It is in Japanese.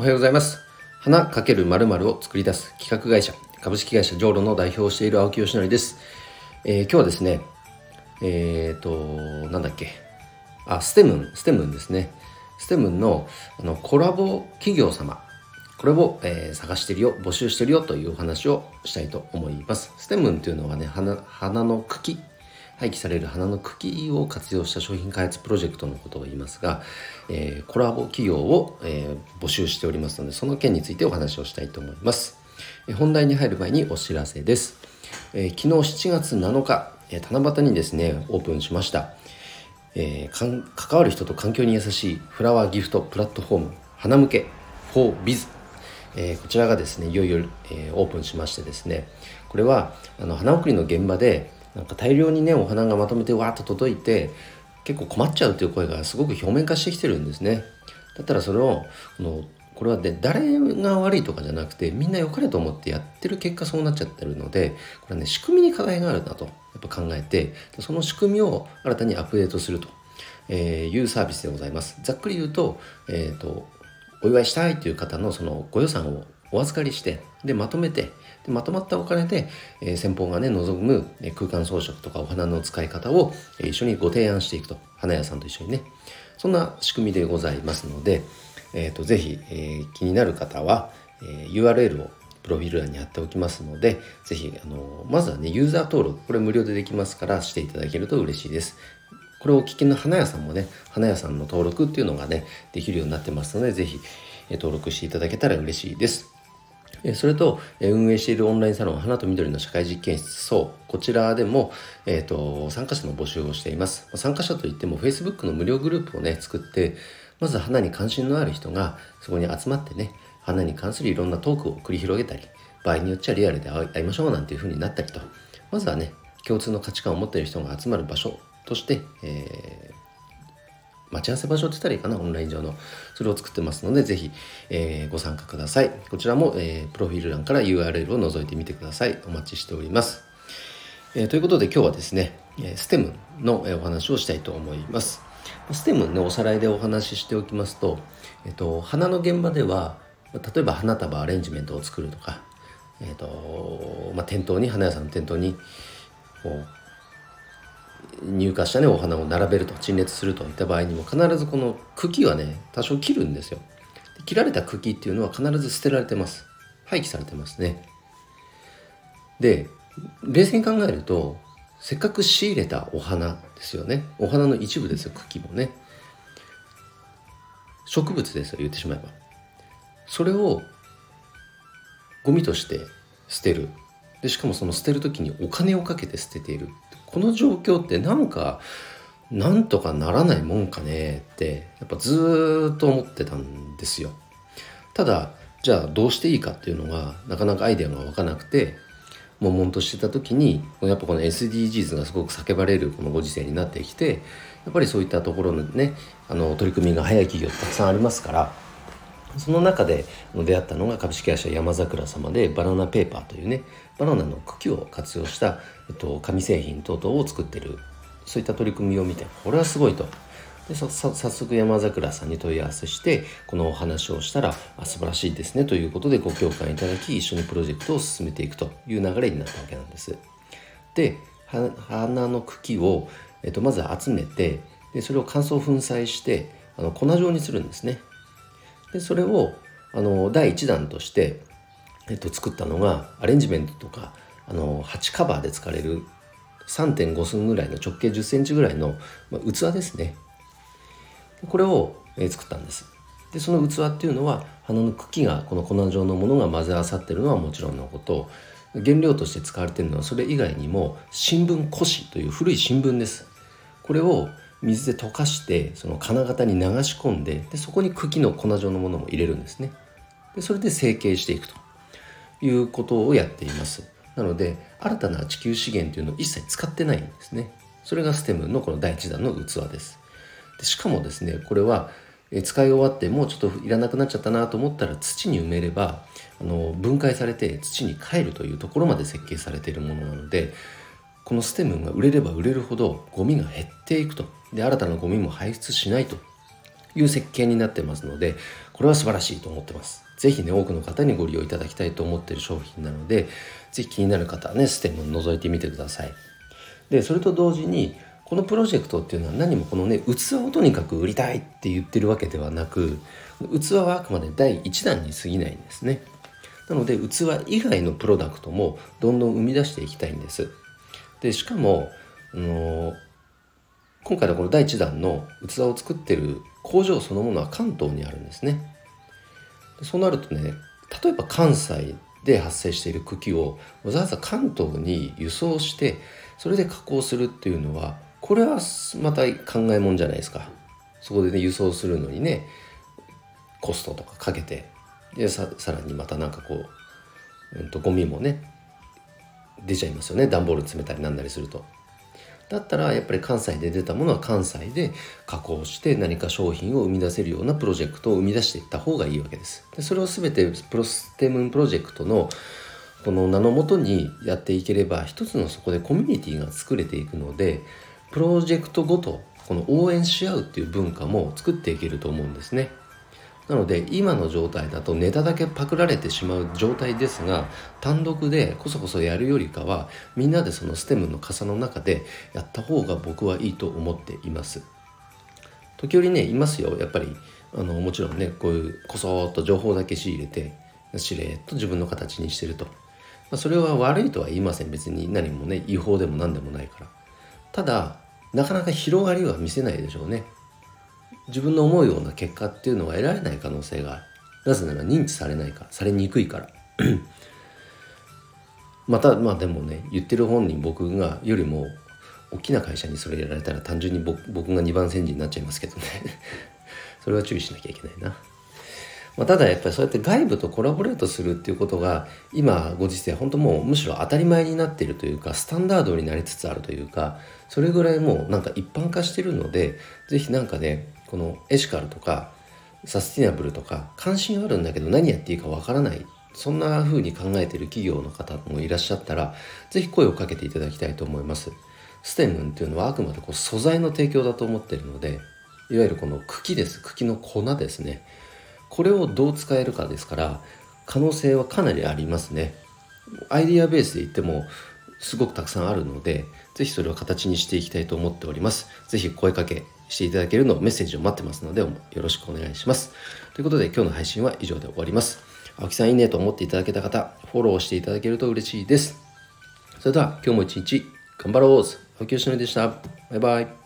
おはようございます。花×〇〇を作り出す企画会社株式会社ジョーロの代表をしている青木よしのりです、えー、今日はですねえっ、ー、となんだっけ。あステムンステムンですね。ステムンのあのコラボ企業様。これを、えー、探してるよ募集してるよというお話をしたいと思います。ステムンというのはね花花の茎廃棄される花の茎を活用した商品開発プロジェクトのことを言いますが、えー、コラボ企業を、えー、募集しておりますのでその件についてお話をしたいと思います、えー、本題に入る前にお知らせです、え昨日7月7日、え七夕にですねオープンしました。え、関わる人と環境に優しいフラワーギフトプラットフォーム花向け 4biz、えー、こちらがですねいよいよ、えー、オープンしましてですねこれはあの花送りの現場でなんか大量にねお花がまとめてわーっと届いて結構困っちゃうという声がすごく表面化してきてるんですね。だったらそれをこのこれはで誰が悪いとかじゃなくてみんな良かれと思ってやってる結果そうなっちゃってるのでこれはね仕組みに課題があるなとやっぱ考えてその仕組みを新たにアップデートすると、えいうサービスでございます。ざっくり言うと,、えーとお祝いしたいという方のそのご予算をお預かりしてでまとめてでまとまったお金で、えー、先方がね望む空間装飾とかお花の使い方を、え、一緒にご提案していくと花屋さんと一緒にねそんな仕組みでございますので、えーと、ぜひ、えー、気になる方は、え、URL をプロフィール欄に貼っておきますので、ぜひ、あのまずはね、ユーザー登録、これ無料でできますからしていただけると嬉しいです。これをお聞きの花屋さんもね、花屋さんの登録っていうのがね、できるようになってますので、ぜひ、え登録していただけたら嬉しいです。それと、運営しているオンラインサロン、花と緑の社会実験室、そう、こちらでも、えっ、ー、と、参加者の募集をしています。参加者といっても、Facebook の無料グループをね、作って、まず花に関心のある人が、そこに集まってね、花に関するいろんなトークを繰り広げたり、場合によっちゃリアルで会いましょうなんていう風になったりと、まずはね、共通の価値観を持っている人が集まる場所として、え待ち合わせ場所って言ったらいいかな、オンライン上の。それを作ってますので、ぜひ、えー、ご参加ください。こちらも、えー、プロフィール欄から URL を覗いてみてください。お待ちしております。えー、ということで今日はですね、STEM のお話をしたいと思います。STEM のおさらいでお話ししておきますと、えっと、花の現場では、例えば花束アレンジメントを作るとか、えっとまあ、店頭に花屋さんの店頭にこう入荷したねお花を並べると陳列するといった場合にも必ずこの茎はね多少切るんですよ。切られた茎っていうのは必ず捨てられてます。廃棄されてますね。で冷静に考えるとせっかく仕入れたお花ですよね。お花の一部ですよ茎もね。植物ですよ言ってしまえば。それをゴミとして捨てる。でしかもその捨てる時にお金をかけて捨てているこの状況ってなんかなんとかならないもんかねってやっぱずっと思ってたんですよ。ただじゃあどうしていいかっていうのがなかなかアイデアが湧かなくて悶々としてた時にやっぱこの SDGs がすごく叫ばれるこのご時世になってきてやっぱりそういったところのねあの取り組みが早い企業ってたくさんありますからその中で出会ったのが株式会社山桜様でバナナペーパーというねバナナの茎を活用した、えっと、紙製品等々を作ってるそういった取り組みを見てこれはすごいとで早速山桜さんに問い合わせしてこのお話をしたらあ素晴らしいですねということでご共感いただき一緒にプロジェクトを進めていくという流れになったわけなんです。で花の茎を、えっと、まず集めてでそれを乾燥粉砕してあの粉状にするんですね。でそれをあの第1弾として、えっと、作ったのがアレンジメントとかあの鉢カバーで使われる3.5寸ぐらいの直径1 0センチぐらいの、まあ、器ですね。これを、え、作ったんです。でその器っていうのは花の茎がこの粉状のものが混ぜ合わさってるのはもちろんのこと。原料として使われているのはそれ以外にも新聞古紙という古い新聞です。これを水で溶かしてその金型に流し込んででそこに茎の粉状のものも入れるんですね。でそれで成形していくということをやっています。なので新たな地球資源というのを一切使ってないんですね。それがステムのこの第1弾の器です。でしかもですねこれは使い終わってもうちょっといらなくなっちゃったなと思ったら土に埋めればあの分解されて土に帰るというところまで設計されているものなのでこのステムが売れれば売れるほどゴミが減っていくとで新たなゴミも排出しないという設計になってますのでこれは素晴らしいと思ってます。是非ね多くの方にご利用いただきたいと思っている商品なので是非気になる方はねステムを覗いてみてください。でそれと同時にこのプロジェクトっていうのは何もこのね器をとにかく売りたいって言ってるわけではなく器はあくまで第1弾に過ぎないんですね。なので器以外のプロダクトもどんどん生み出していきたいんです。でしかも、あの今回のこの第1弾の器を作ってる工場そのものは関東にあるんですね。そうなるとね例えば関西で発生している茎をわざわざ関東に輸送してそれで加工するっていうのはこれはまた考えもんじゃないですか。そこでね輸送するのにねコストとかかけてでさらにまたなんかこう、うん、とゴミもね出ちゃいますよね。段ボール詰めたりなんだりすると。だったらやっぱり関西で出たものは関西で加工して何か商品を生み出せるようなプロジェクトを生み出していった方がいいわけです。でそれを全てプロステムプロジェクトのこの名のもとにやっていければ一つのそこでコミュニティが作れていくのでプロジェクトごとこの応援し合うっていう文化も作っていけると思うんですね。なので今の状態だとネタだけパクられてしまう状態ですが単独でこそこそやるよりかはみんなでそのステムの傘の中でやった方が僕はいいと思っています。時折ねいますよ。やっぱりあのもちろんねこういうこそっと情報だけ仕入れてしれっと自分の形にしてると、まあ、それは悪いとは言いません。別に何もね違法でも何でもないから。ただなかなか広がりは見せないでしょうね。自分の思うような結果っていうのは得られない可能性がある。なぜなら認知されないから。されにくいから。またまあでもね言ってる本人僕がよりも大きな会社にそれやられたら単純に僕が2番煎じになっちゃいますけどね。それは注意しなきゃいけないな。まあ、ただやっぱりそうやって外部とコラボレートするっていうことが今ご時世本当もうむしろ当たり前になっているというかスタンダードになりつつあるというかそれぐらいもうなんか一般化してるので是非なんかねこのエシカルとかサスティナブルとか関心あるんだけど何やっていいかわからない。そんな風に考えてる企業の方もいらっしゃったら是非声をかけていただきたいと思います。ステムっていうのはあくまでこう素材の提供だと思っているのでいわゆるこの茎です。茎の粉ですね。これをどう使えるかですから可能性はかなりありますね。アイディアベースで言ってもすごくたくさんあるので是非それを形にしていきたいと思っております。是非声かけしていただけるのをメッセージを待ってますのでよろしくお願いします。ということで今日の配信は以上で終わります。青木さんいいねと思っていただけた方、フォローしていただけると嬉しいです。それでは今日も一日頑張ろう青木よしのりでした。バイバイ。